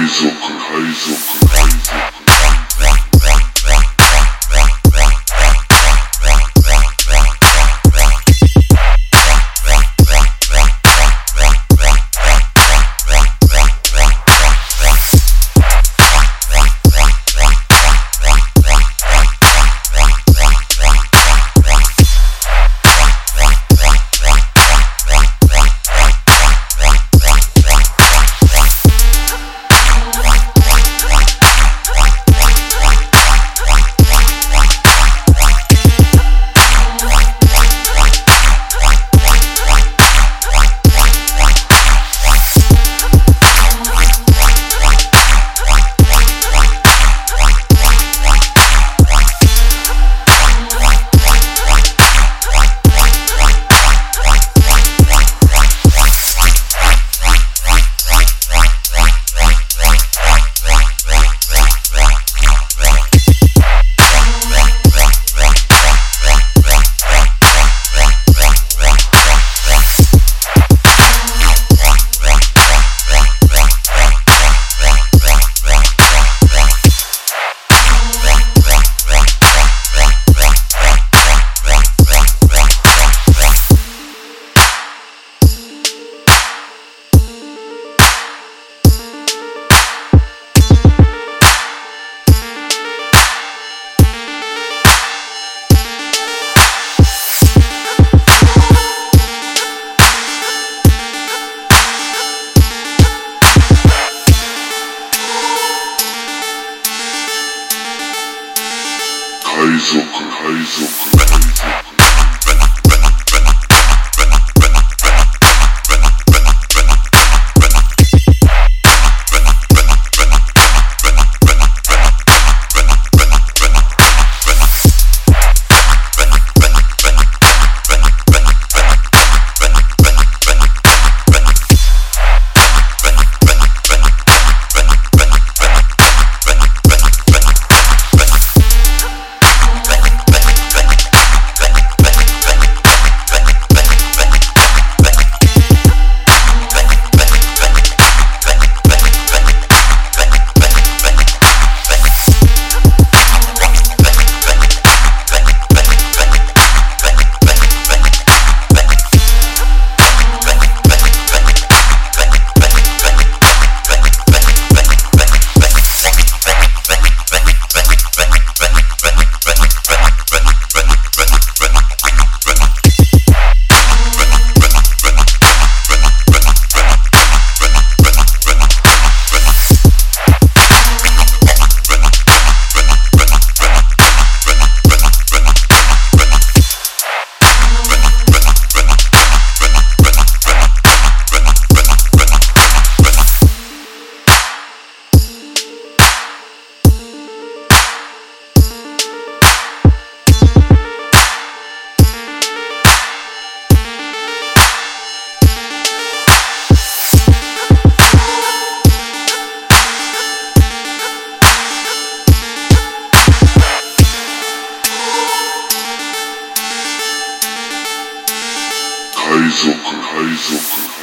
海賊海賊 海賊海賊海賊 族配属。